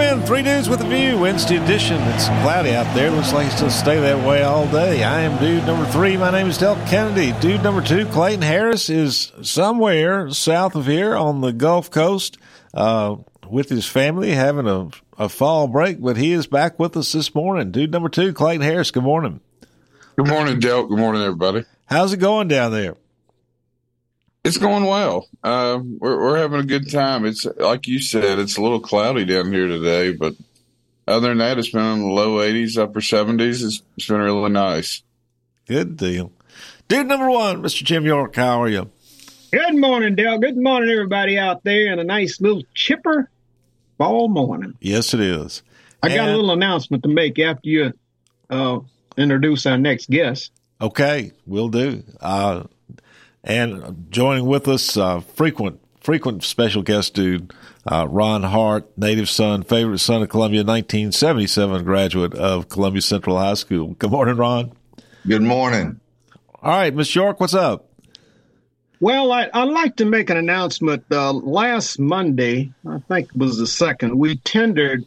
In. Three Dudes with a View, Wednesday edition. It's cloudy out there. Looks like it's going to stay that way all day. I am dude number three. My name is Del Kennedy. Dude number two, Clayton Harris, is somewhere south of here on the Gulf Coast uh, with his family having a, a fall break, but he is back with us this morning. Dude number two, Clayton Harris, good morning. Good morning, Del. Good morning, everybody. How's it going down there? It's going well. Uh, we're, we're having a good time. It's like you said, it's a little cloudy down here today, but other than that, it's been in the low 80s, upper 70s. It's, it's been really nice. Good deal. Dude number one, Mr. Jim York, how are you? Good morning, Dale. Good morning, everybody out there, and a nice little chipper fall morning. Yes, it is. I got a little announcement to make after you uh, introduce our next guest. Okay, we'll do. Uh, and joining with us, uh, frequent frequent special guest dude, uh, Ron Hart, native son, favorite son of Columbia, 1977 graduate of Columbia Central High School. Good morning, Ron. Good morning. All right, Miss York, what's up? Well, I, I'd like to make an announcement. Uh, last Monday, I think it was the second, we tendered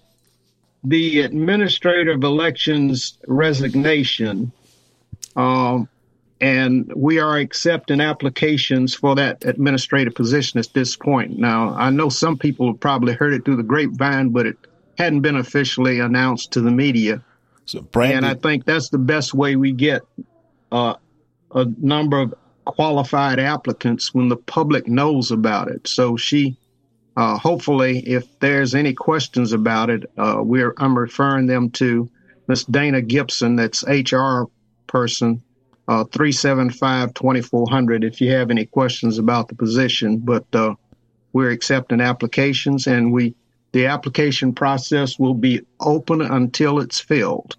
the administrative elections resignation, um, and we are accepting applications for that administrative position at this point. Now, I know some people have probably heard it through the grapevine, but it hadn't been officially announced to the media. So, Brandy, And I think that's the best way we get uh, a number of qualified applicants when the public knows about it. So she, uh, hopefully, if there's any questions about it, uh, we're I'm referring them to Miss Dana Gibson, that's HR person, uh, 375-2400 if you have any questions about the position. But uh, we're accepting applications, and we the application process will be open until it's filled.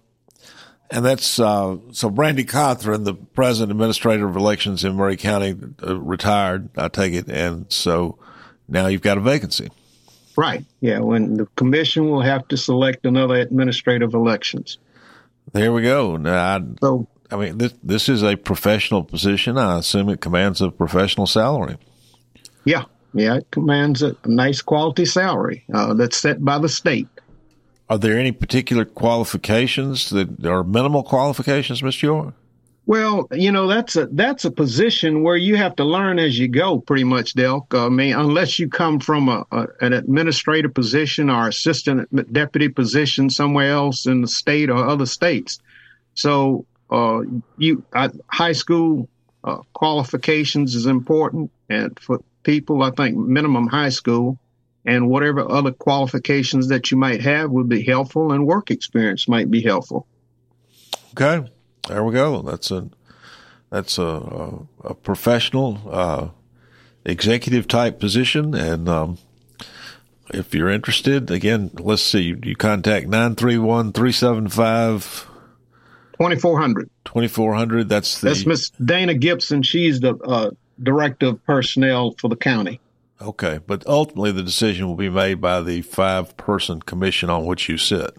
and that's uh, so Brandy Cothran, the president administrator of elections in Maury County, uh, retired. I take it, and so now you've got a vacancy. Right. Yeah. When the commission will have to select another administrative elections. There we go. Now, I, So I mean, this this is a professional position. I assume it commands a professional salary. yeah, yeah, it commands a, nice quality salary uh, that's set by the state. Are there any particular qualifications that are minimal qualifications, Mr. York? Well, you know that's a that's a position where you have to learn as you go, pretty much, Delk. I mean, unless you come from a, a an administrative position or assistant deputy position somewhere else in the state or other states. So, uh, you high school uh, qualifications is important, and for people, I think minimum high school and whatever other qualifications that you might have would be helpful, and work experience might be helpful. Okay, there we go. That's a that's a a, a professional uh, executive type position, and um, if you're interested, again, let's see. You, contact 931-375 2400. 2400. That's the That's Miss Dana Gibson. She's the uh, director of personnel for the county. okay, but ultimately the decision will be made by the five person commission on which you sit.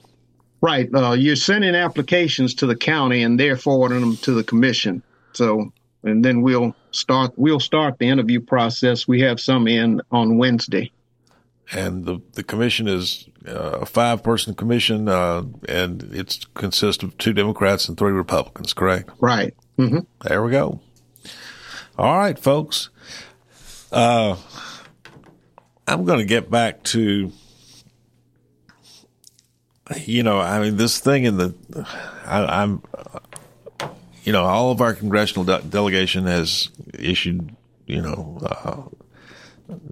Right. Uh, you're sending applications to the county, and they're forwarding them to the commission. So, and then we'll start. We'll start the interview process. We have some in on Wednesday. And the the commission is uh, a five person commission, uh, and it consists of two Democrats and three Republicans. Correct? Right. hmm There we go. All right, folks. Uh, I'm going to get back to, you know, I mean, this thing in the, I, I'm, uh, you know, all of our congressional de- delegation has issued, you know, uh,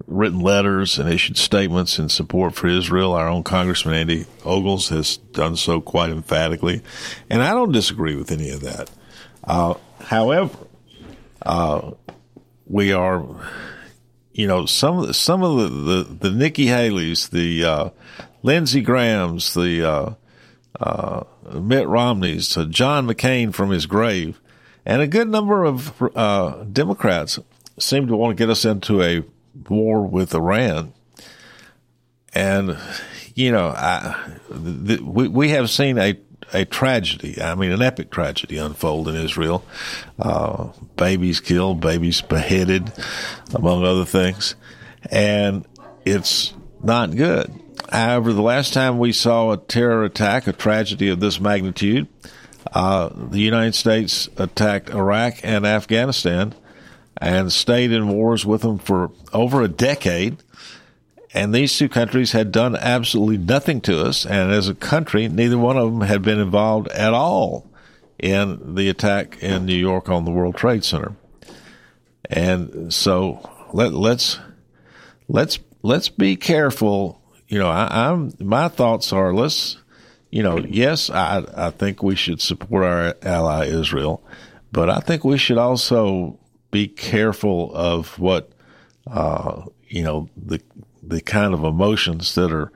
written letters and issued statements in support for Israel. Our own Congressman Andy Ogles has done so quite emphatically, and I don't disagree with any of that. Uh, however, uh, we are, you know, some of the, some of the, the, the Nikki Haley's, the uh, Lindsey Graham's, the uh, uh, Mitt Romney's, to John McCain from his grave, and a good number of uh, Democrats seem to want to get us into a war with Iran. And you know, I, the, we we have seen a a tragedy. I mean, an epic tragedy unfold in Israel. Uh, babies killed, babies beheaded, among other things, and it's not good. However, the last time we saw a terror attack, a tragedy of this magnitude, uh, the United States attacked Iraq and Afghanistan and stayed in wars with them for over a decade and these two countries had done absolutely nothing to us. And as a country, neither one of them had been involved at all in the attack in New York on the World Trade Center. And so let, let's let's let's be careful. You know, I, I'm my thoughts are let's you know yes, I I think we should support our ally Israel, but I think we should also be careful of what uh, you know the the kind of emotions that are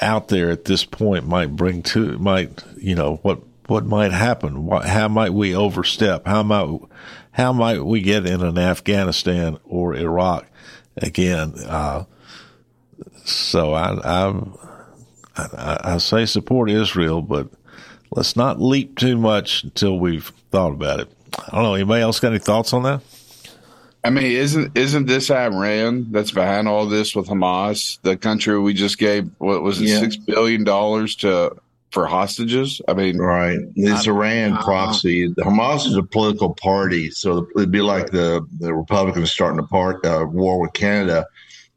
out there at this point might bring to might you know what what might happen. What, how might we overstep? How might how might we get in an Afghanistan or Iraq again? Uh, so I, I I I say support Israel but let's not leap too much until we've thought about it I don't know anybody else got any thoughts on that I mean, isn't isn't this Iran that's behind all this with Hamas, the country we just gave what was it yeah. six billion dollars to for hostages? I mean, right? It's I, Iran uh, proxy. Hamas is a political party, so it'd be like the the Republicans starting a part uh, war with Canada,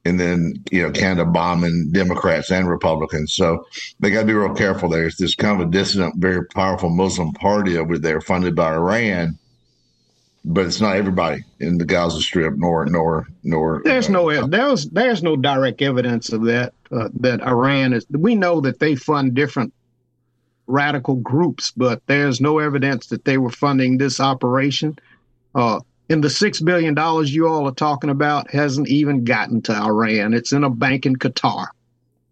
and then you know Canada bombing Democrats and Republicans. So they got to be real careful. there. It's this kind of a dissident, very powerful Muslim party over there, funded by Iran but it's not everybody in the Gaza Strip, nor nor nor. There's uh, no there's there's no direct evidence of that. Uh, that Iran is. We know that they fund different radical groups, but there's no evidence that they were funding this operation. Uh, and the six billion dollars you all are talking about hasn't even gotten to Iran. It's in a bank in Qatar.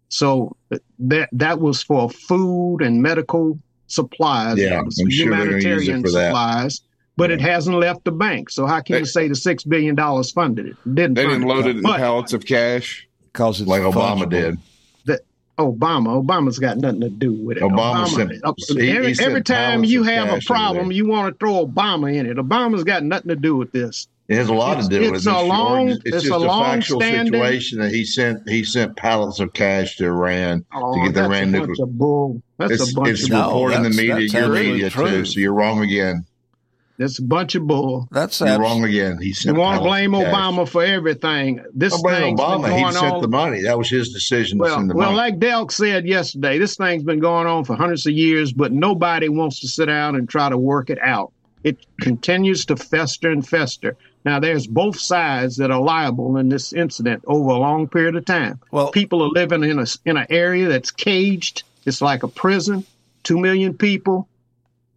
So that that was for food and medical supplies. Yeah, I'm humanitarian sure supplies but it hasn't left the bank. So how can they, you say the six billion dollars funded it? Didn't they didn't load it in pallets of cash because it's like Obama did. That Obama, Obama's got nothing to do with it. Obama, Obama sent, he, every, he every time you have a problem, you want to throw Obama in it. Obama's got nothing to do with this. It has a lot it's, to do it's with it. A long, it's, it's just a, a factual situation that he sent he sent pallets of cash to Iran oh, to get the Iran nuclear. That's a bull. it's, a bunch it's of reported bull. in the media. Your media too, so you're wrong again. That's a bunch of bull. That's You're wrong again. He you want to blame Obama for everything. This blame Obama. He sent on. the money. That was his decision well, to send the well, money. like Delk said yesterday, this thing's been going on for hundreds of years, but nobody wants to sit down and try to work it out. It continues to fester and fester. Now, there's both sides that are liable in this incident over a long period of time. Well, people are living in a in an area that's caged. It's like a prison. Two million people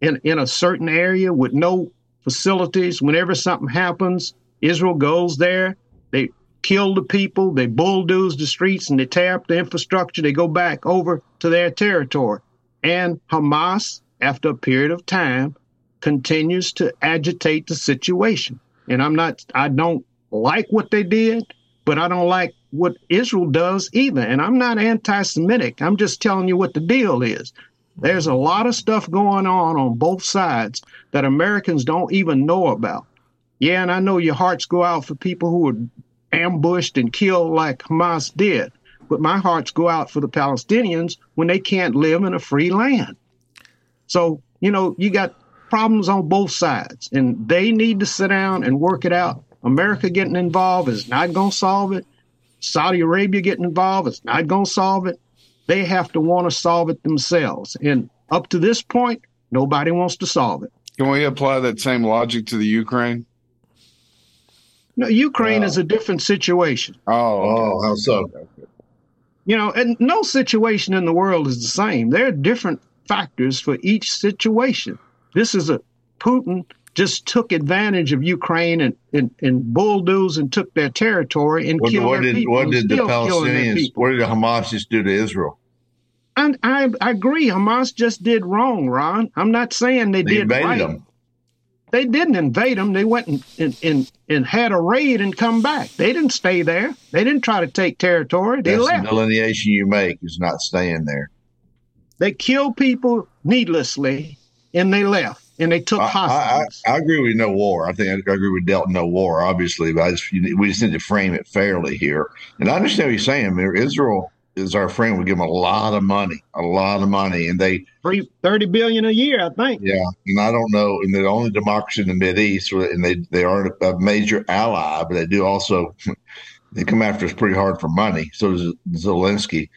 in in a certain area with no facilities. Whenever something happens, Israel goes there. They kill the people. They bulldoze the streets and they tear up the infrastructure. They go back over to their territory. And Hamas, after a period of time, continues to agitate the situation. And I'm not, I don't like what they did, but I don't like what Israel does either. And I'm not anti Semitic. I'm just telling you what the deal is. There's a lot of stuff going on on both sides that Americans don't even know about. Yeah, and I know your hearts go out for people who were ambushed and killed like Hamas did, but my hearts go out for the Palestinians when they can't live in a free land. So, you know, you got problems on both sides, and they need to sit down and work it out. America getting involved is not going to solve it. Saudi Arabia getting involved is not going to solve it. They have to want to solve it themselves. And up to this point, nobody wants to solve it. Can we apply that same logic to the Ukraine? No, Ukraine is oh. a different situation. Oh, oh, how so? You know, and no situation in the world is the same. There are different factors for each situation. This is a Putin just took advantage of Ukraine and, and, and bulldozed and took their territory and what, killed what their did, people. What did the Palestinians, what did the Hamas just do to Israel? I, I, I agree. Hamas just did wrong, Ron. I'm not saying they, They did invaded right. them. They didn't invade them. They went and, and, and, and had a raid and come back. They didn't stay there. They didn't try to take territory. They That's left. the delineation you make is not staying there. They killed people needlessly and they left and they took I, I, hostages. I agree with no war. I think I agree with Delta no war, obviously, but I just, we just need to frame it fairly here. And I understand what you're saying. Israel is our friend. We give them a lot of money, a lot of money, and they Three, 30 billion a year, I think. Yeah, and I don't know, and they're the only democracy in the Mid East, and they they are a major ally, but they do also they come after us pretty hard for money. So does Zelensky,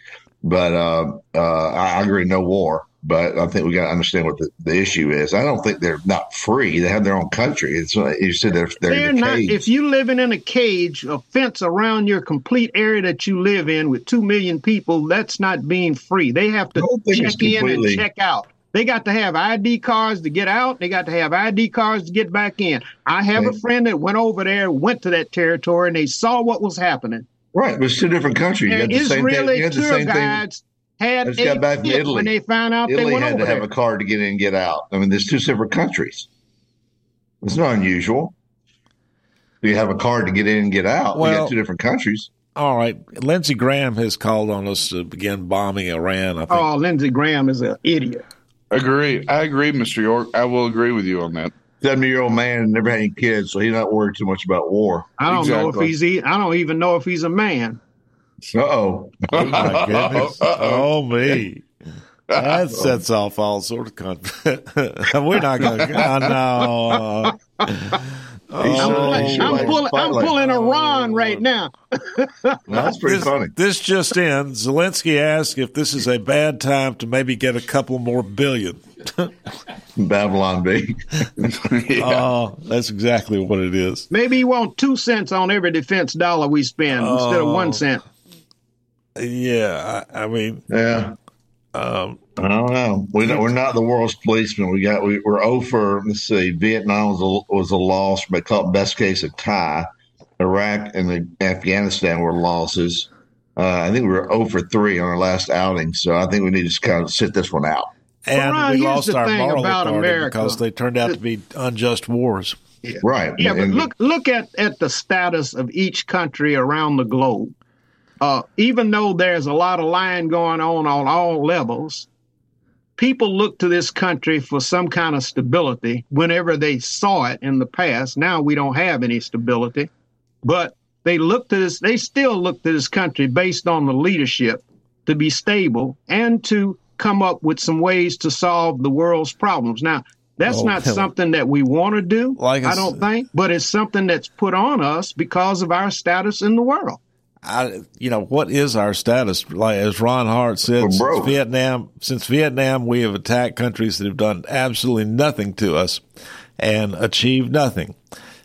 but uh, uh, I agree, no war. But I think we got to understand what the, the issue is. I don't think they're not free; they have their own country. It's you said they're they're, They're in a not. cage. If you living in a cage, a fence around your complete area that you live in with two million people, that's not being free. They have to don't think it's check in and check out. They got to have ID cards to get out. They got to have ID cards to get back in. I have a friend that went over there, went to that territory, and they saw what was happening. right, but it's two different countries. You had the same thing. You had the same thing. Guides had I just got back from Italy. when they found out they Italy went had over to have a card to get in and get out. I mean, there's two separate countries. It's not unusual. You have a card to get in and get out. we Well- got two different countries. All right. Lindsey Graham has called on us to begin bombing Iran. I think. Oh, Lindsey Graham is an idiot. Agree. I agree, Mr. York. I will agree with you on that. Seventy year old man never had any kids, so he's not worried too much about war. I don't know if he's. I don't even know if he's a man. Uh oh. Oh, my goodness. oh, me. That sets off all sort of conflict. We're not going to. Oh, no. I'm, sure- pulling- he's sure I'm like pulling. I'm spotlight. pulling a Ron right now. That's pretty This, funny. this just in. Zelensky asked if this is a bad time to maybe get a couple more billion. Babylon Bee. yeah. Oh, that's exactly what it is. Maybe he wants two cents on every defense dollar we spend instead of Oh. one cent. Yeah, I, I mean, yeah. um, I don't know. We don't, we're not the world's policemen. We got we, we're over. Let's see. Vietnam was a, was a loss, but called best case a tie. Iraq and the, Afghanistan were losses. Uh, I think we were over three on our last outing, so I think we need to just kind of sit this one out. and Ron, we lost our moral about authority America. because they turned out to be unjust wars. Right. Yeah, but look look at at the status of each country around the globe. Uh, even though there's a lot of lying going on on all levels, people look to this country for some kind of stability whenever they saw it in the past. Now we don't have any stability, but they look to this. They still look to this country based on the leadership to be stable and to come up with some ways to solve the world's problems. Now, that's Oh, not hell. something that we want to do. Like I I don't think, but it's something that's put on us because of our status in the world. I, you know, what is our status? Like as Ron Hart said, since. Vietnam, since Vietnam, we have attacked countries that have done absolutely nothing to us and achieved nothing.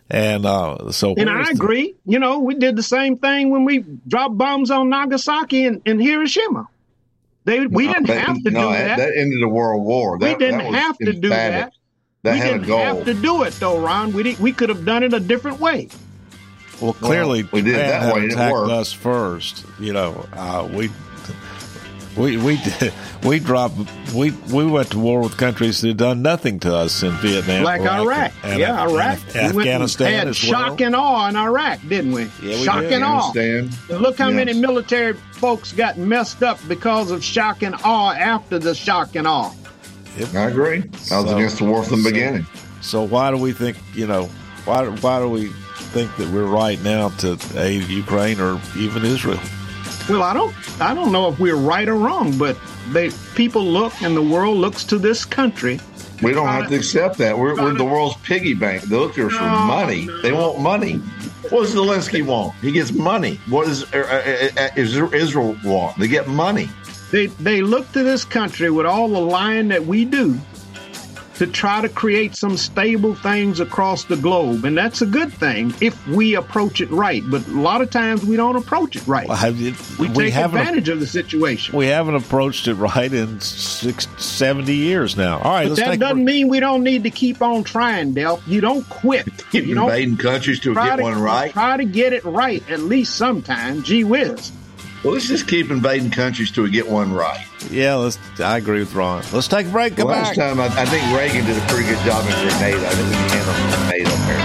And uh, so, And where's I the- agree. You know, we did the same thing when we dropped bombs on Nagasaki and, and Hiroshima. They we didn't That- have to no, do that. That ended the World War. we didn't that have to do that. That we had a didn't goal. have to do it though, Ron. We did, we could have done it a different way. Well, clearly, we did Japan that had way, attacked us first. You know, uh, we we we did, we dropped we we went to war with countries that had done nothing to us in Vietnam, Like Iraq. and- yeah, and Iraq. We went and Afghanistan had as shock well. and awe in Iraq, didn't we? Yeah, we shock did. and awe. Look how Yes. many military folks got messed up because of shock and awe after the shock and awe. I agree. I was So- against the war from the so- beginning. So why do we think you know why why do we think that we're right now to aid Ukraine or even Israel? Well, I don't, I don't know if we're right or wrong, but they people look and the world looks to this country. We don't have to accept that. We're, we're the world's piggy bank. They look to us for No, money. They want money. What does Zelensky want? He gets money. What does uh, uh, uh, is Israel want? They get money. They they look to this country with all the lying that we do to try to create some stable things across the globe, and that's a good thing if we approach it right. But a lot of times we don't approach it right. Well, have you- we take haven't advantage of the situation. we haven't approached it right in six, 70 years now. All right, But let's that doesn't mean we don't need to keep on trying, Del. You don't quit. Keep You don't invading countries to try get to, one right. Try to get it right at least sometime. Gee whiz. Well, let's just keep invading countries till we get one right. Yeah, let's. I agree with Ron. Let's take a break. Come Last back. time, I, I think Reagan did a pretty good job in Grenada. I think we can handle Grenada there.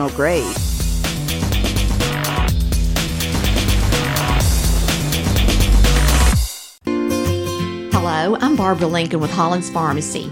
grade. Hello, I'm Barbara Lincoln with Hollins Pharmacy.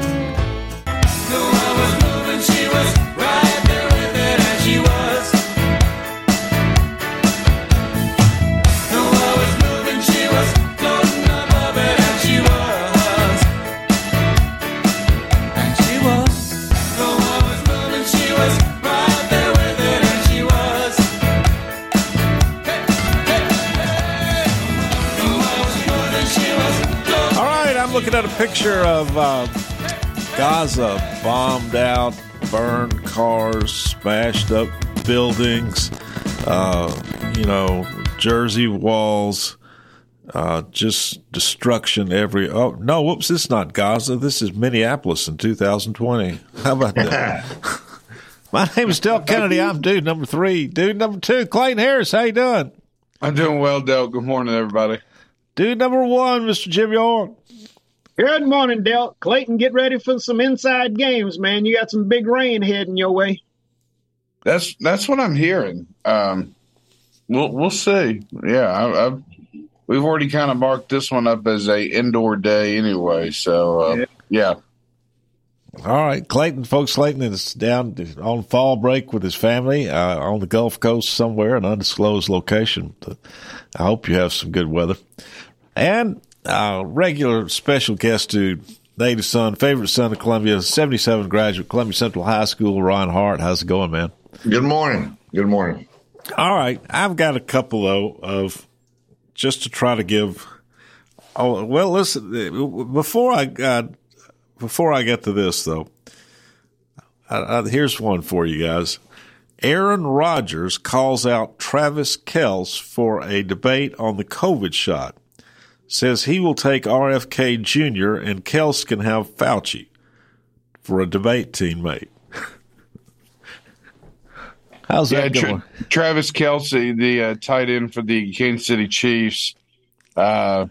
Picture of uh, Gaza bombed out, burned cars, smashed up buildings, uh, you know, Jersey walls, uh, just destruction every. Oh no, whoops! This is not Gaza. This is Minneapolis in 2020. How about that? My name is Del Kennedy. I'm dude number three. Dude number two, Clayton Harris. How you doing? I'm doing well, Del. Good morning, everybody. Dude number one, Mr. Jimmy York. Good morning, Del. Clayton, get ready for some inside games, man. You got some big rain heading your way. That's that's what I'm hearing. Um, we'll we'll see. Yeah, I, I've we've already kind of marked this one up as a indoor day anyway. So uh, yeah. All right, Clayton, folks. Clayton is down on fall break with his family uh, on the Gulf Coast somewhere, an undisclosed location. But I hope you have some good weather. And uh, regular special guest to native son, favorite son of Columbia, 77 graduate, Columbia Central High School, Ron Hart. How's it going, man? Good morning. Good morning. All right. I've got a couple, though, of just to try to give. Oh, well, listen, before I got. Before I get to this, though, I, I, here's one for you guys. Aaron Rodgers calls out Travis Kelce for a debate on the COVID shot. Says he will take RFK Jr. and Kels can have Fauci for a debate teammate. How's yeah, that Tra- Travis Kelce, the uh, tight end for the Kansas City Chiefs, uh,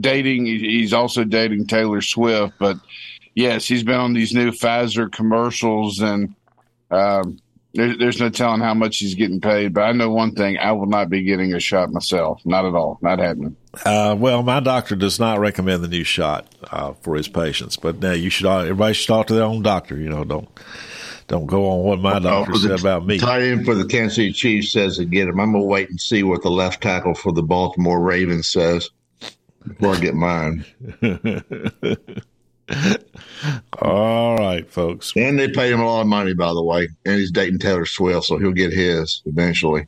dating. He's also dating Taylor Swift, but yes, he's been on these new Pfizer commercials, and um, there, there's no telling how much he's getting paid. But I know one thing: I will not be getting a shot myself. Not at all. Not happening. Uh, well, my doctor does not recommend the new shot uh, for his patients, but uh, you should. Everybody should talk to their own doctor. You know, don't don't go on what my doctor Oh, said about me. Tight end for the Kansas City Chiefs says to get him. I'm gonna wait and see what the left tackle for the Baltimore Ravens says before I get mine. All right, folks. And they paid him a lot of money, by the way. And he's dating Taylor Swift, so he'll get his eventually.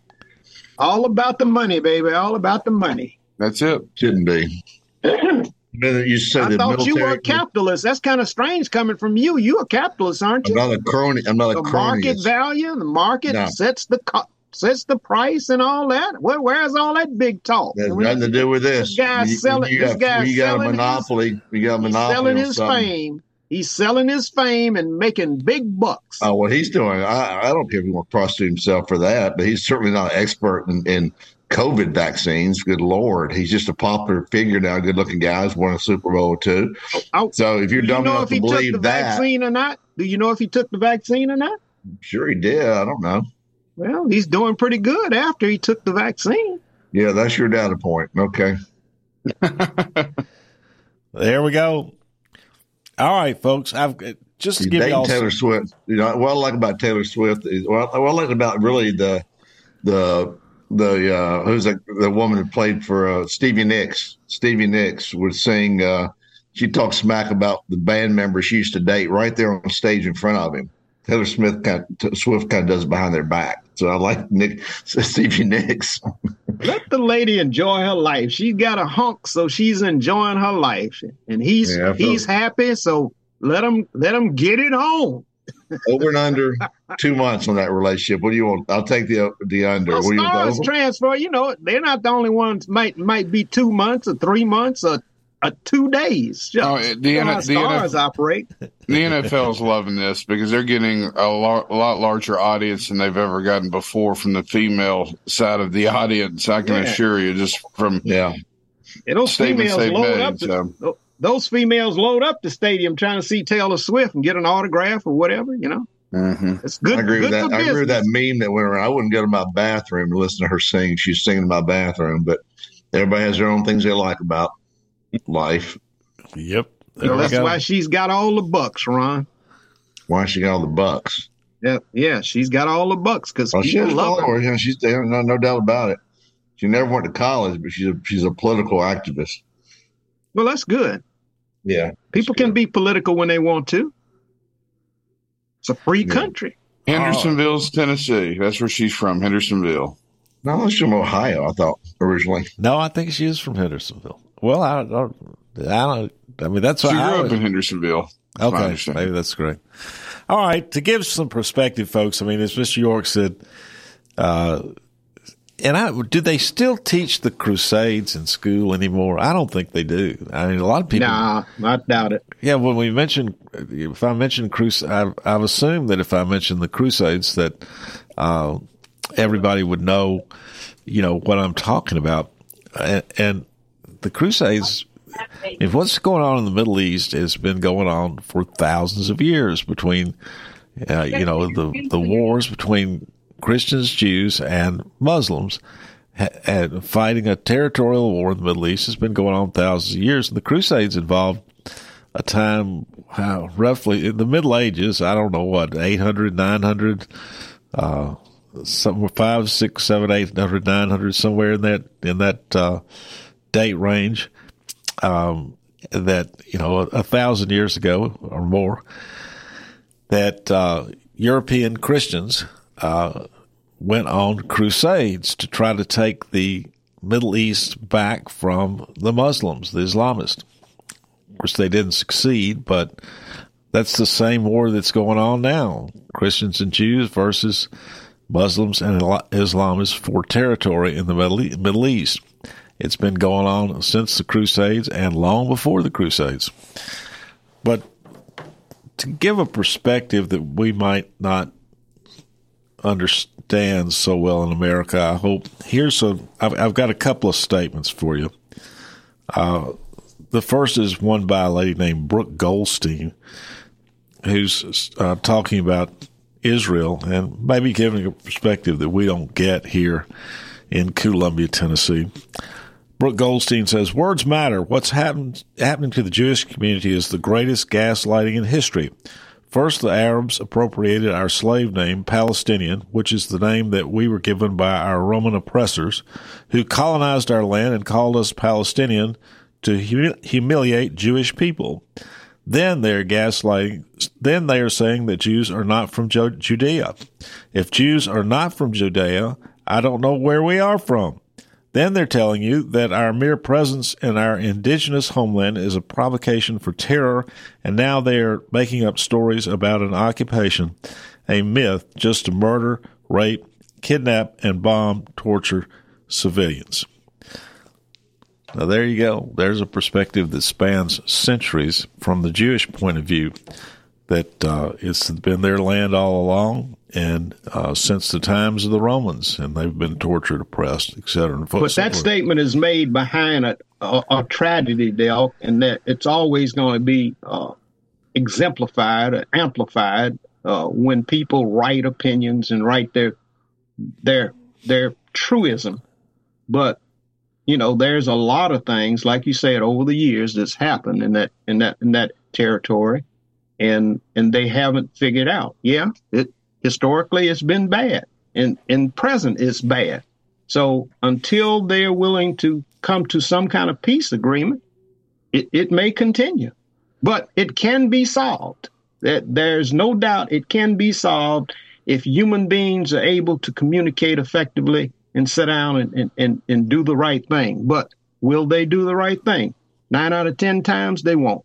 All about the money, baby. All about the money. That's it. Shouldn't be. You said I thought you were a capitalist. That's kind of strange coming from you. You a capitalist, aren't you? I'm you? not a crony. I'm not a the crony. market value, the market No. sets the co- sets the price and all that. Where, where's all that big talk? Has And nothing to do with this. This guy's You- selling. You this got, guy's you got a selling his- monopoly. you got a He's monopoly. selling his something. fame. He's selling his fame and making big bucks. Uh, oh, what he's doing, I, I don't care if he wants to prostitute himself for that, but he's certainly not an expert in, in COVID vaccines. Good Lord. He's just a popular figure now, good looking guy. He's won a Super Bowl or two. Oh, so if you're dumb, Do you know enough if to he took believe the that, vaccine or not? Do you know if he took the vaccine or not? sure he did. I don't know. Well, he's doing pretty good after he took the vaccine. Yeah, that's your data point. Okay. There we go. All right, folks. I've just to give you dating all Taylor some, Swift. You know, what I like about Taylor Swift is well, what I like about really the the the uh, who's the, the woman who played for uh, Stevie Nicks. Stevie Nicks would sing. Uh, she talked smack about the band member she used to date right there on stage in front of him. Taylor Smith kind of, Swift kind of does it behind their back. So I like Nick Stevie Nicks. Let the lady enjoy her life. She's got a hunk, so she's enjoying her life, and he's Yeah, he's happy. So let him let him get it on. over and under two months on that relationship. What do you want? I'll take the the under. Well, what do you want? stars transfer. You know, they're not the only ones. Might might be two months or three months or uh, two days. Oh, the, the, the stars NFL, operate. The NFL is loving this because they're getting a, lo- lot larger audience than they've ever gotten before from the female side of the audience. I can Yeah. assure you, just from yeah, And those statements females they've load made. up. The, so. Those females load up the stadium trying to see Taylor Swift and get an autograph or whatever. You know, mm-hmm. it's good. I agree with that. I agree with that meme that went around. I wouldn't go to my bathroom to listen to her sing. She's singing in my bathroom, but everybody has their own things they like about life. Yep. Well, that's why she's got all the bucks, Ron. Why she got all the bucks? Yeah, yeah, she's got all the bucks because Well, oh, she people has love her. followers. You know, she's there, no, no doubt about it. She never went to college, but she's a, she's a political activist. Well, that's good. Yeah. People can be political when they want to. It's a free country. Hendersonville's Tennessee. That's where she's from. Hendersonville. No, she's from Ohio. I thought originally. No, I think she is from Hendersonville. Well, I don't. I don't. I mean, that's She grew I up in Hendersonville. That's Okay, maybe that's correct. All right, to give some perspective, folks. I mean, as Mr. York said, uh, and I do they still teach the Crusades in school anymore? I don't think they do. I mean, a lot of people. Nah, I doubt it. Yeah, when we mentioned, if I mentioned Crus, I've, I've assumed that if I mentioned the Crusades, that uh, everybody would know, you know, what I'm talking about. And, and the Crusades, if what's going on in the Middle East has been going on for thousands of years between, uh, you know, the the wars between Christians, Jews, and Muslims. And fighting a territorial war in the Middle East has been going on thousands of years, and the Crusades involved a time uh, roughly in the Middle Ages. I don't know what 800, 900, uh, somewhere five, six, seven, eight hundred, nine hundred, somewhere in that in that uh, date range. Um, that you know, a, a thousand years ago or more, that uh, European Christians uh, went on crusades to try to take the Middle East back from the Muslims, the Islamists. Of course, they didn't succeed, but that's the same war that's going on now. Christians and Jews versus Muslims and Islamists for territory in the Middle Middle East. It's been going on since the Crusades and long before the Crusades. But to give a perspective that we might not understand so well in America, I hope here's a. I've, I've got a couple of statements for you. Uh, the first is one by a lady named Brooke Goldstein, who's uh, talking about Israel and maybe giving a perspective that we don't get here in Columbia, Tennessee. Brooke Goldstein says, Words matter. What's happened, happening to the Jewish community is the greatest gaslighting in history. First, the Arabs appropriated our slave name, Palestinian, which is the name that we were given by our Roman oppressors, who colonized our land and called us Palestinian to humi- humiliate Jewish people. Then they're gaslighting. Then they are saying that Jews are not from Judea. If Jews are not from Judea, I don't know where we are from. Then they're telling you that our mere presence in our indigenous homeland is a provocation for terror, and now they are making up stories about an occupation, a myth, just to murder, rape, kidnap, and bomb, torture civilians. Now, there you go. There's a perspective that spans centuries from the Jewish point of view that uh, it's been their land all along and uh, since the times of the Romans, and they've been tortured, oppressed, etc. But that statement is made behind a, a, a tragedy, Dale, and that it's always going to be uh, exemplified or amplified uh, when people write opinions and write their their their truism. But you know, there's a lot of things, like you said, over the years that's happened in that in that in that territory, and and they haven't figured out. Yeah, it historically it's been bad, and in present it's bad. So until they're willing to come to some kind of peace agreement, it, it may continue, but it can be solved. That there's no doubt it can be solved if human beings are able to communicate effectively and sit down and, and, and, and do the right thing. But will they do the right thing? Nine out of ten times they won't.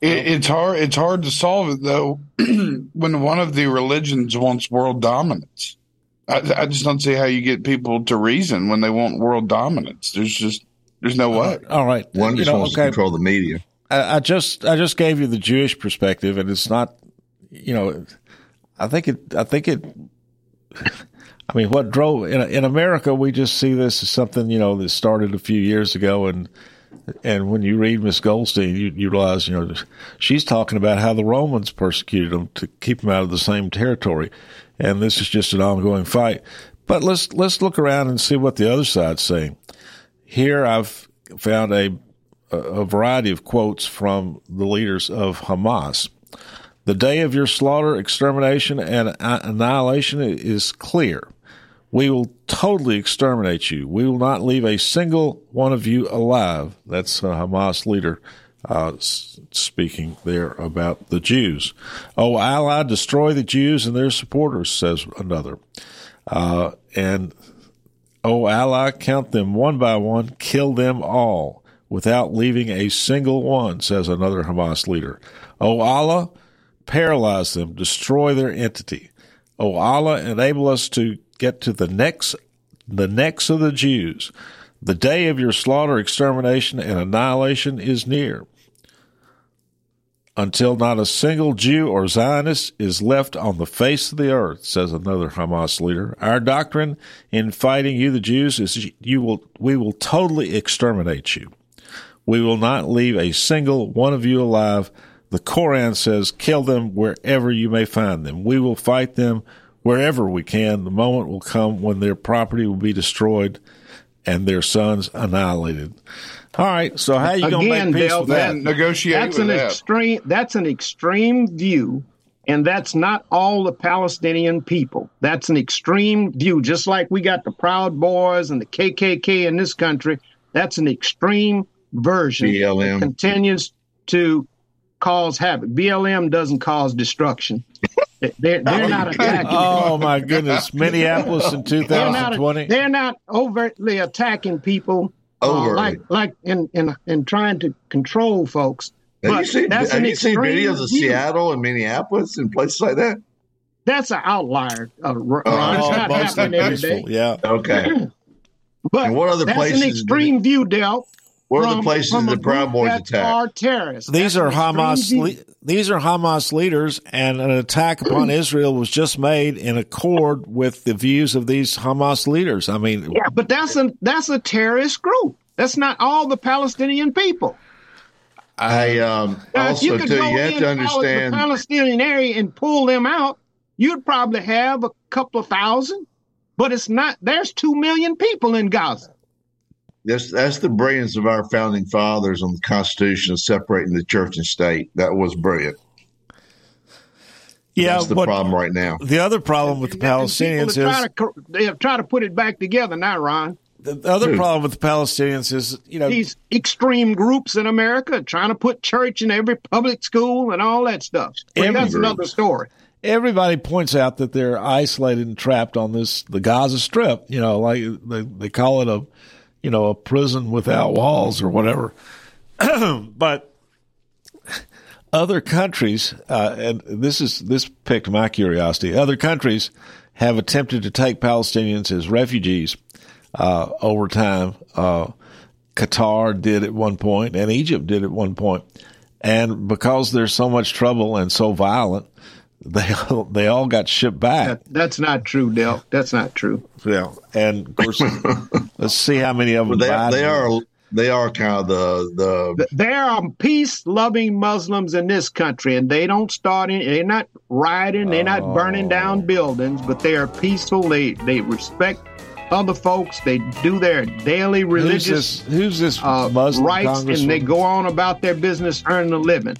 It, it's hard. It's hard to solve it though when one of the religions wants world dominance. I, I just don't see how you get people to reason when they want world dominance. There's just There's no way. Uh, all right. One just You know, wants okay. to control the media. I, I just I just gave you the Jewish perspective, and it's not, you know, I think it I think it. I mean, what drove in in America? We just see this as something you know that started a few years ago, and and when you read Miss Goldstein, you, you realize you know she's talking about how the Romans persecuted them to keep them out of the same territory, and this is just an ongoing fight. But let's let's look around and see what the other side's saying. Here, I've found a a variety of quotes from the leaders of Hamas. The day of your slaughter, extermination, and annihilation is clear. We will totally exterminate you. We will not leave a single one of you alive. That's a Hamas leader uh, speaking there about the Jews. Oh, Allah, destroy the Jews and their supporters, says another. Uh, and, oh, Allah, count them one by one, kill them all without leaving a single one, says another Hamas leader. Oh, Allah, paralyze them, destroy their entity. Oh, Allah, enable us to get to the necks, the necks of the Jews. The day of your slaughter, extermination, and annihilation is near. Until not a single Jew or Zionist is left on the face of the earth, says another Hamas leader. Our doctrine in fighting you, the Jews, is you will, we will totally exterminate you. We will not leave a single one of you alive. The Koran says, kill them wherever you may find them. We will fight them wherever we can. The moment will come when their property will be destroyed and their sons annihilated. All right. So how you going to make peace Dale, with that? Negotiate That's with an that. extreme. That's an extreme view, and that's not all the Palestinian people. That's an extreme view. Just like we got the Proud Boys and the KKK in this country, that's an extreme version. BLM. that continues to cause havoc. BLM doesn't cause destruction. They're, they're not attacking. Oh my goodness. Minneapolis in They're not, 2020. they're not overtly attacking people uh, like like in, in in trying to control folks. Have you seen, that's have an you seen videos of view. Seattle and Minneapolis and places like that? That's an outlier. Uh, Ron. Oh, it's not happening every peaceful. day. Yeah. Okay. But And what other that's places an extreme view, Del. What are the from- places from the Proud Boys that attack? Are terrorists. These That's are Hamas. Le- these are Hamas leaders, and an attack upon Israel was just made in accord with the views of these Hamas leaders. I mean, Yeah, but that's a that's a terrorist group. That's not all the Palestinian people. I um, Now, if you also too. You have to understand. the Palestinian area and pull them out, you'd probably have a couple of thousand. But it's not. There's two million people in Gaza. That's that's the brilliance of our founding fathers on the Constitution of separating the church and state. That was brilliant. yeah. That's the what- problem right now. the other problem with the Palestinians is to cor- they try to put it back together now, Ron. the other Dude. problem with the Palestinians is you know These extreme groups in America trying to put church in every public school and all that stuff. But Every that's group. another story. everybody points out that they're isolated and trapped on this the Gaza Strip. You know, like they they call it a you know a prison without walls or whatever. but other countries, uh, and this is this piqued my curiosity. Other countries have attempted to take Palestinians as refugees uh, over time. Uh, Qatar did at one point, and Egypt did at one point. And because there's so much trouble and so violent, they all, they all got shipped back. That, that's not true, Del. That's not true. Yeah, and of course, let's see how many of them. They, they are they are kind of the the There are peace-loving Muslims in this country, and they don't start in. They're not rioting. They're not burning down buildings, but they are peaceful. They they respect other folks. They do their daily Who's religious this? Who's this uh, Muslim rights, and they go on about their business, earning a living.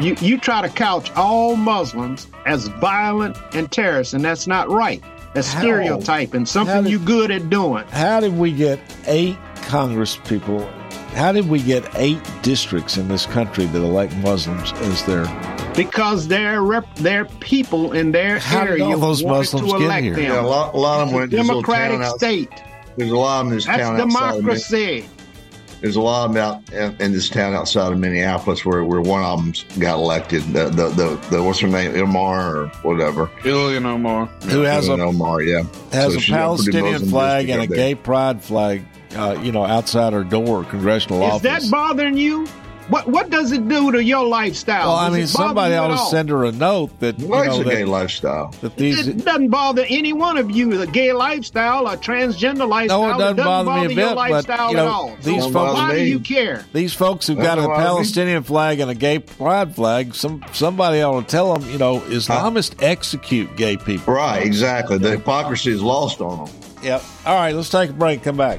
You you try to couch all Muslims as violent and terrorists, and that's not right. That's How? stereotyping, something did- you're good at doing. How did we get eight Congress people? How did we get eight districts in this country that elect Muslims as their? Because they're rep- they're people in their How did area all those Muslims to get elect here? them. yeah, a lot, a lot of them went to It's this a little democratic town out, state. There's a lot of them in this That's town outside of Min- democracy. There's a lot of them out in, in this town outside of Minneapolis where, where one of them got elected. The, the the the what's her name, Omar or whatever. Ilhan Omar. Who has a Omar? Yeah, has So a she's got a pretty Palestinian flag and a there. gay pride flag uh, you know, outside her door, congressional Is office. Is that bothering you? What What does it do to your lifestyle? well, I mean, somebody ought to send her a note that you Well, know it's a that, gay lifestyle. that these. It doesn't bother any one of you. The gay lifestyle, a transgender lifestyle, No, it doesn't bother me a bit, but, lifestyle you know, at all. these folks- why do you care? These folks who've That's got a what I mean. Palestinian flag and a gay pride flag, some somebody ought to tell them, you know, Islamists execute gay people. Right, exactly. The hypocrisy is lost on them. Yep. All right, let's take a break. Come back.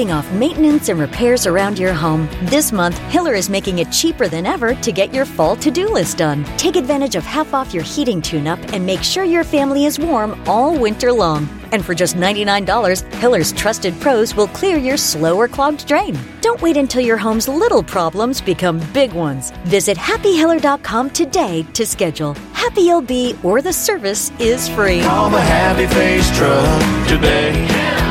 off maintenance and repairs around your home? This month, Hiller is making it cheaper than ever to get your fall to do list done. Take advantage of half off your heating tune up and make sure your family is warm all winter long. And for just $99, Hiller's trusted pros will clear your slow or clogged drain. Don't wait until your home's little problems become big ones. Visit happyhiller.com today to schedule. Happy be, or the service is free. Call the Happy Face Truck today.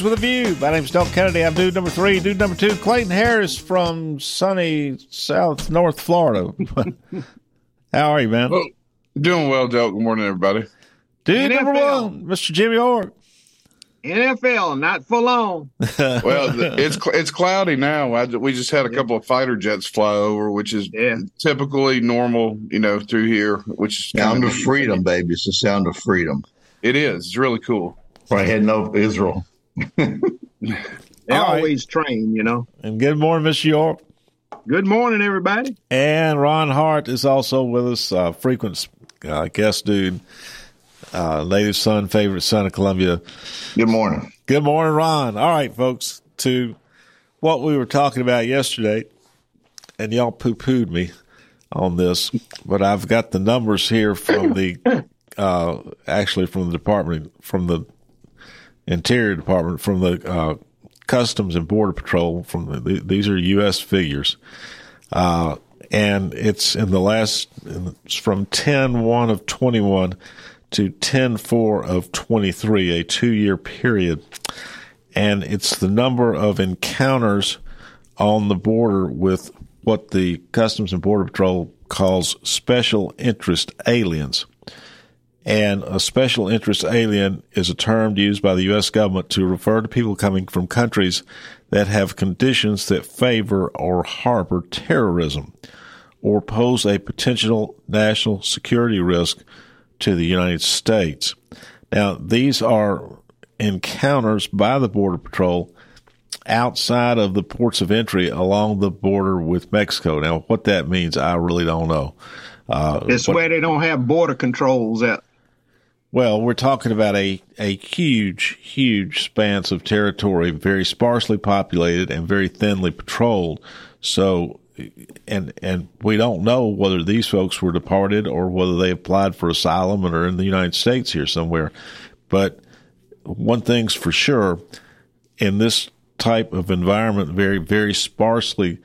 Dudes with a view. My name's Del Kennedy. I'm dude number three. Dude number two, Clayton Harris from sunny South North Florida. How are you, man? Well, doing well, Del. Good morning, everybody. Dude number one, Mr. Jimmy Orr. NFL, not for long. well, it's it's cloudy now. I, we just had a couple of fighter jets fly over, which is typically normal, you know, through here. Which is Sound of freedom, baby. It's the sound of freedom. It is. It's really cool. Right heading over Israel. They always train, you know. And good morning, Mr. York. Good morning, everybody. And Ron Hart is also with us, uh, frequent uh, guest dude, uh, native son, favorite son of Columbia. Good morning. Good morning, Ron. All right, folks, to what we were talking about yesterday, and y'all poo pooed me on this, but I've got the numbers here from the, uh, actually from the department, from the Interior Department, from the uh, Customs and Border Patrol. From the, these are U.S. figures, uh, and it's in the last it's from ten one of twenty one to ten four of twenty three, a two year period, and it's the number of encounters on the border with what the Customs and Border Patrol calls special interest aliens. And a special interest alien is a term used by the U.S. government to refer to people coming from countries that have conditions that favor or harbor terrorism or pose a potential national security risk to the United States. Now, these are encounters by the Border Patrol outside of the ports of entry along the border with Mexico. Now, what that means, I really don't know. Uh, It's where they don't have border controls at. Well, we're talking about a, a huge, huge spans of territory, very sparsely populated and very thinly patrolled. So, and and we don't know whether these folks were departed or whether they applied for asylum and are in the United States here somewhere. But one thing's for sure, in this type of environment, very very sparsely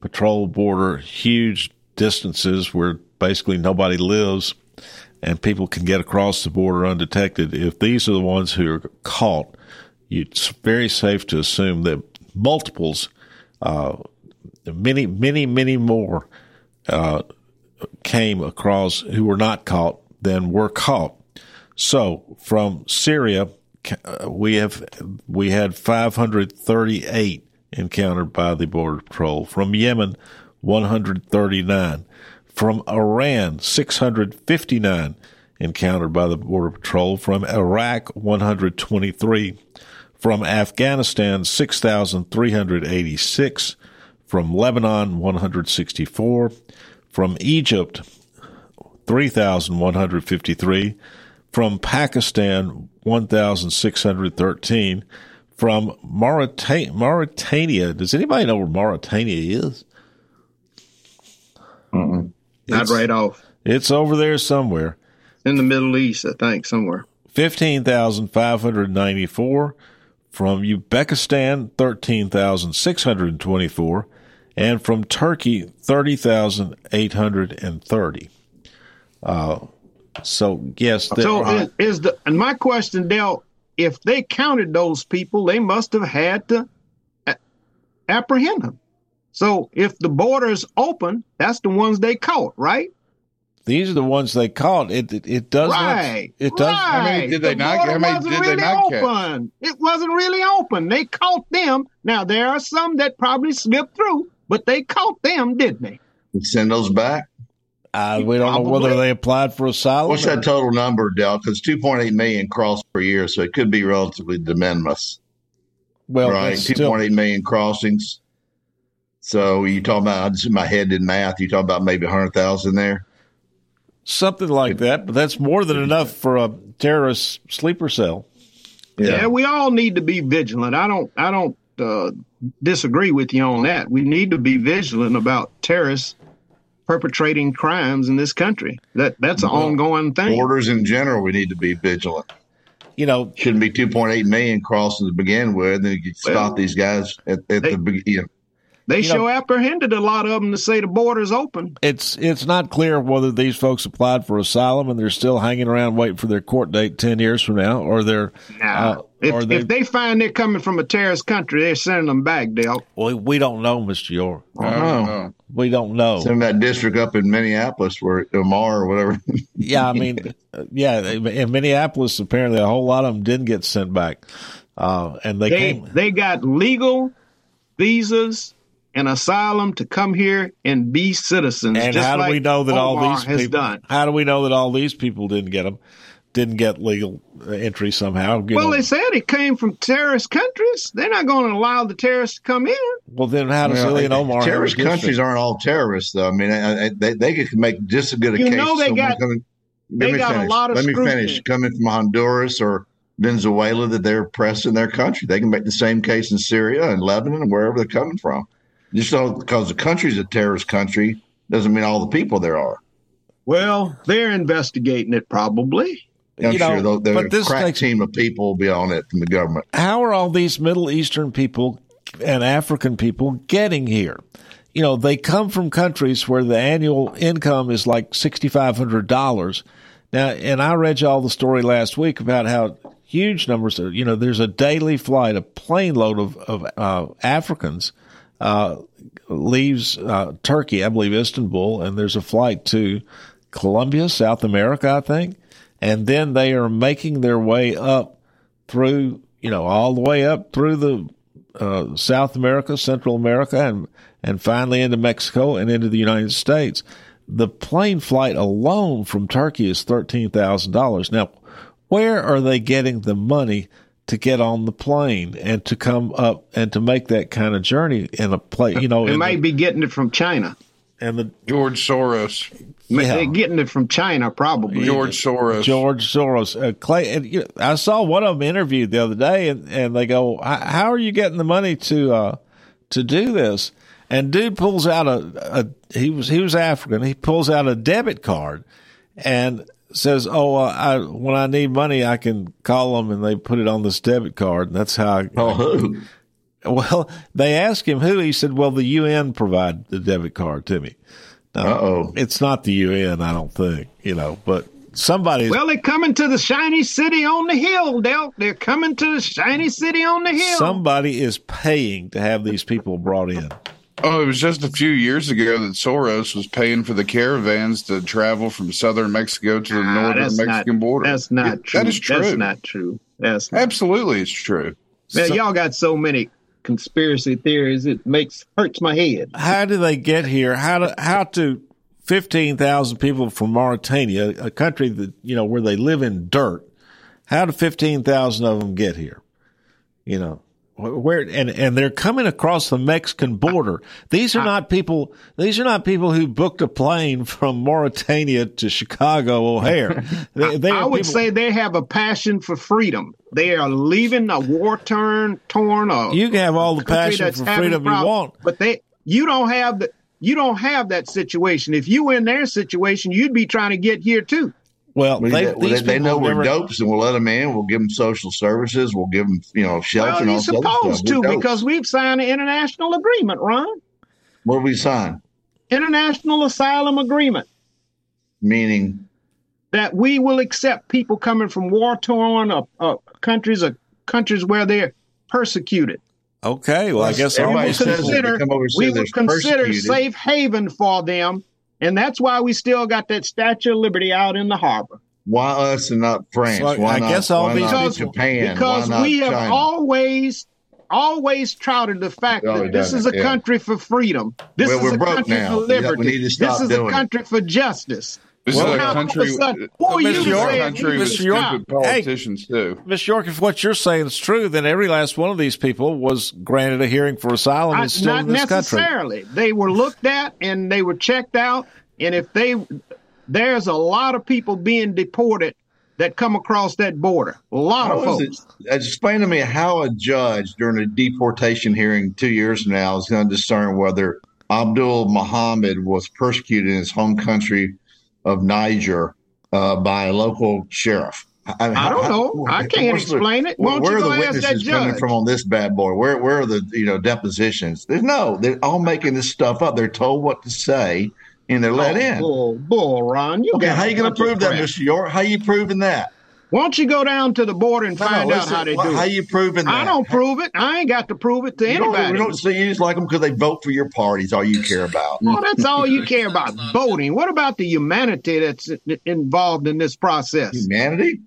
patrolled border, huge distances where basically nobody lives and people can get across the border undetected. If these are the ones who are caught, it's very safe to assume that multiples, uh, many, many, many more uh, came across who were not caught than were caught. So from Syria, uh, we have we had 538 encountered by the border patrol. From Yemen, 139. From Iran, 659 encountered by the border patrol. From Iraq, 123. From Afghanistan, 6,386. From Lebanon, 164. From Egypt, 3,153. From Pakistan, 1,613. From Maurita- Mauritania, does anybody know where Mauritania is? Not right off. It's over there somewhere. In the Middle East, I think, somewhere. 15,594. From Uzbekistan, 13,624. And from Turkey, 30,830. Uh, so, yes, So are. is, is the and my question, Dale, if they counted those people, they must have had to apprehend them. So if the border's open, that's the ones they caught, right? These are the ones they caught. It it, it does right. not. It does. Right. did they the not- border how many wasn't did they really not catch? open. It wasn't really open. They caught them. Now there are some that probably slipped through, but they caught them, didn't they? Send those back. Uh, we don't know whether they applied for asylum. What's that total number, Del? Because 2.8 million crossed per year, so it could be relatively de minimis. Well, right, 2.8 million crossings. So you talking about? I just my head did math. You talking about maybe 100,000 there? Something like that, but that's more than enough for a terrorist sleeper cell. Yeah. we all need to be vigilant. I don't I don't uh, disagree with you on that. We need to be vigilant about terrorists perpetrating crimes in this country. That that's an Well, ongoing thing. Borders in general, we need to be vigilant. You know, shouldn't be 2.8 million crossings to begin with. Then you could stop Well, these guys at, at the beginning. They You know- sure apprehended a lot of them to say the border's open. It's it's not clear whether these folks applied for asylum and they're still hanging around waiting for their court date ten years from now, or they're uh, If, or they, if they find they're coming from a terrorist country, they're sending them back, Dale. well, we don't know, Mister York. Oh. We don't know. Some of that district up in Minneapolis where Omar or whatever. Yeah, I mean, yeah, in Minneapolis, apparently a whole lot of them didn't get sent back, uh, and they, They came. they got legal visas and asylum to come here and be citizens. And just how do like we know that all Omar these has people? done? How do we know that all these people didn't get them? Didn't get legal uh, entry somehow? Well, know? they said it came from terrorist countries. They're not going to allow the terrorists to come in. well, then how does Well, Ilhan Omar? terrorist district? countries aren't all terrorists, though. I mean, I, I, they they could make just as good a You case. know they got- coming, they let me got a finish. lot of Let me scrutiny. finish. Coming from Honduras or Venezuela, that they're oppressed in their country, they can make the same case in Syria and Lebanon and wherever they're coming from. Just because the country's a terrorist country doesn't mean all the people there are. Well, they're investigating it probably. I'm You sure know, though, the but this crack takes- team of people will be on it from the government. how are all these Middle Eastern people and African people getting here? You know, they come from countries where the annual income is like sixty five hundred dollars. Now, and I read you all the story last week about how huge numbers. Of, you know, there's a daily flight, a plane load of of uh, Africans uh, leaves uh, Turkey, I believe Istanbul, and there's a flight to Colombia, South America, I think, and then they are making their way up through, you know, all the way up through the uh, South America, Central America, and and finally into Mexico and into the United States. The plane flight alone from Turkey is thirteen thousand dollars. Now, where are they getting the money to get on the plane and to come up and to make that kind of journey in a plane? You know, They in might the- be getting it from China. and the George Soros. Yeah. They're getting it from China, probably. George Soros. George Soros. Uh, Clay, and, you know, I saw one of them interviewed the other day, and, and they go, "How are you getting the money to uh, to do this?" And dude pulls out a, a he was he was African. He pulls out a debit card and says, "Oh, uh, I, when I need money, I can call them, and they put it on this debit card." And that's how. I, Oh, who? Well, they asked him who. He said, "Well, the UN provide the debit card to me." Uh-oh. It's not the UN, I don't think. You know, but somebody. Well, they're coming to the shiny city on the hill, Del. They're coming to the shiny city on the hill. Somebody is paying to have these people brought in. Oh, it was just a few years ago that Soros was paying for the caravans to travel from southern Mexico to the Ah, northern Mexican not, border. That's not Yeah, true. That is true. That's not true. That's not. Absolutely, it's true. Man, So- y'all got so many conspiracy theories. It makes hurts my head. How do they get here? How do how do fifteen thousand people from Mauritania, a country that you know where they live in dirt, how do fifteen thousand of them get here? You know wh- where and and they're coming across the Mexican border. These are not people. These are not people who booked a plane from Mauritania to Chicago O'Hare. They, they I would people- say they have a passion for freedom. They are leaving a war torn, torn. Uh, You can have all the passion for freedom you want. but they you don't have the you don't have that situation. If you were in their situation, you'd be trying to get here too. Well, We- they, they, these they know we're never- dopes, and we'll let them in. We'll give them social services. We'll give them, you know, shelter Well, and all he's this other supposed stuff. to because we've signed an international agreement, Ron. what do we sign? International asylum agreement Meaning, that we will accept people coming from war torn uh, uh, countries or countries where they're persecuted. Okay, well, I guess Everybody we these says people. that. consider come over and we say would consider safe haven for them, and that's why we still got that Statue of Liberty out in the harbor. why us and not France? So I- why I not, guess all why these not Because, Japan? because why not we have China? always always touted the fact that this doesn't, is a yeah. country for freedom. This Well, is we're a broke country now. for We got- we liberty. need to stop this is a doing it. country for justice. This Well, is now a all of a country. sudden, who are this you is to a say country with should stop? stupid politicians too. Miss York, if what you're saying is true, then every last one of these people was granted a hearing for asylum I- is still not in this country. necessarily. They were looked at and they were checked out. And if they, there's a lot of people being deported that come across that border. A lot of folks. it- explain to me how a judge during a deportation hearing two years now is going to discern whether Abdul Muhammad was persecuted in his home country of Niger uh, by a local sheriff. I, mean, I don't know. I can't what's the- explain it. Where, Won't where you are the ask witnesses coming from on this bad boy? Where where are the you know depositions? There's no. They're all making this stuff up. They're told what to say and they're let Oh, in. Bull, bull, Ron. You Okay, how you going to prove that. Mr. York? How you proving that? Why don't you go down to the border and No, find out listen, how they wh- do it? how it? you proving that? I don't prove it. I ain't got to prove it to You don't, anybody. we don't see you just like them because they vote for your parties. All you care about. Well, that's all you care about, voting. What about the humanity that's involved in this process? Humanity?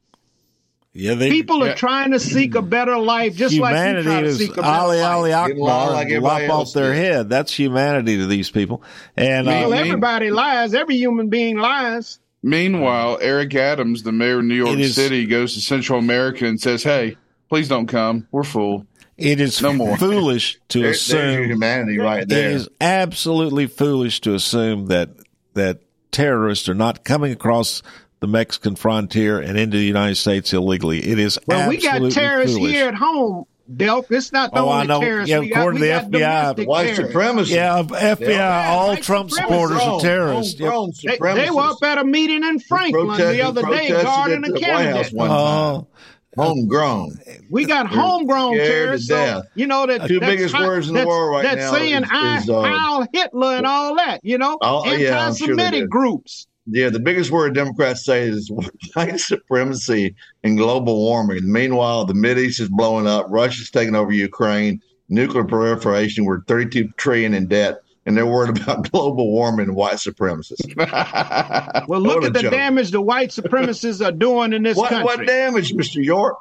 Yeah, they, People are trying to seek a better life, just like you humanity try to is seek a better Ali life. Ali Get along Akbar like lop off their did. head. That's humanity to these people. And uh, Well, everybody lies. Every human being lies. Meanwhile, um, Eric Adams, the mayor of New York It is- City, goes to Central America and says, "Hey, please don't come. We're full." it is No more. foolish to There- there's assume humanity right there. It is absolutely foolish to assume that that terrorists are not coming across the Mexican frontier and into the United States illegally. It is Well, we got terrorists foolish. here at home, Delk. It's not the Oh, I know. terrorists Yeah, we got. according We to the FBI, White terrorists. supremacy. Yeah, FBI, Yeah, all Trump supporters are Homegrown- terrorists. Yep. homegrown They, they were up at a meeting in Franklin protest- the other day guarding at a the White House candidate. one time. Oh, Homegrown. We got homegrown scared to terrorists. So, you know that Two that's biggest hi- words in the world right that's now saying is- I, is, uh, Heil Hitler and all that. You know, Oh, yeah, I'm sure anti-Semitic do. groups. Yeah, the biggest word Democrats say is white supremacy and global warming. Meanwhile, the Mid East is blowing up. Russia's taking over Ukraine. Nuclear proliferation. We're 32 trillion in debt, and they're worried about global warming and white supremacists. Well, look What at the joke. damage the white supremacists are doing in this What, country. what damage, Mr. York?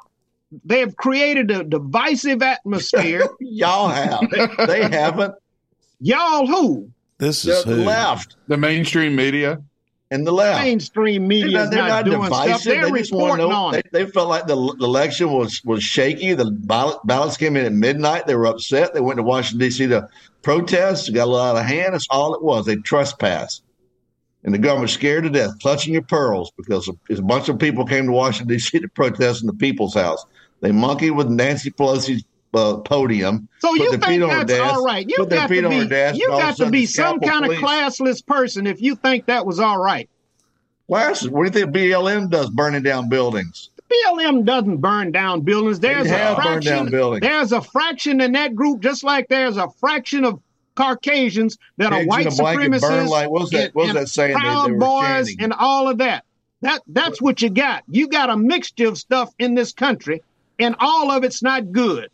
They have created a divisive atmosphere. Y'all have. they haven't. Y'all who? this The is who. left The mainstream media. And the left. Mainstream media They're is not, they're not, not doing divisive. stuff. They're they just want to reporting know. on They, it. they felt like the, the election was was shaky. The ballot, ballots came in at midnight. They were upset. They went to Washington D.C. to protest. Got a lot of hand. That's all it was. They trespassed, and the government scared to death, clutching your pearls because a, a bunch of people came to Washington D.C. to protest in the People's House. They monkeyed with Nancy Pelosi's uh, podium. So you think that's desk, all right? You got to be desk. you and all of a got to be some kind of classless person if you think that was all right. Classes. What do you think BLM does? Burning down buildings. BLM doesn't burn down buildings. There's a fraction. down buildings. There's a fraction in that group, just like there's a fraction of Caucasians that are white supremacists. like- what was that- and- what was that saying Proud they boys chanting? and all of that. That that's what you got. You got a mixture of stuff in this country, and all of it's not good.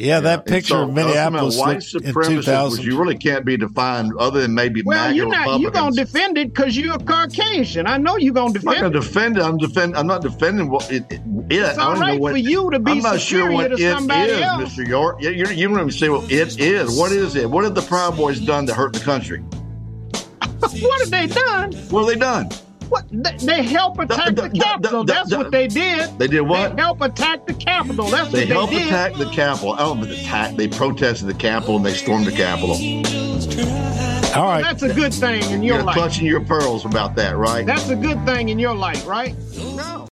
Yeah, that And picture so, of Minneapolis white looked in supremacists, which you really can't be defined other than maybe Well, MAGA you're not. You're gonna defend it because you're a Caucasian. I know you're gonna defend. I'm not defend going to it. defend it. I'm defend. I'm not defending what it. it, it It's I don't right know what, for you to be I'm not sure superior what to it somebody is, else. Mr. York. You, you, you don't even say what it is. What is it? What have the Proud Boys done to hurt the country? what have they done? What have they done? What they, they help attack the, the- the- Capitol. the- That's the- what they did. They did what? They help attack the Capitol. That's what They what they helped did. attack the Capitol. Oh, I don't attack. They protested the Capitol and they stormed the Capitol. All right. That's a good thing in your You're life. clutching your pearls about that, right? That's a good thing in your life, right? No.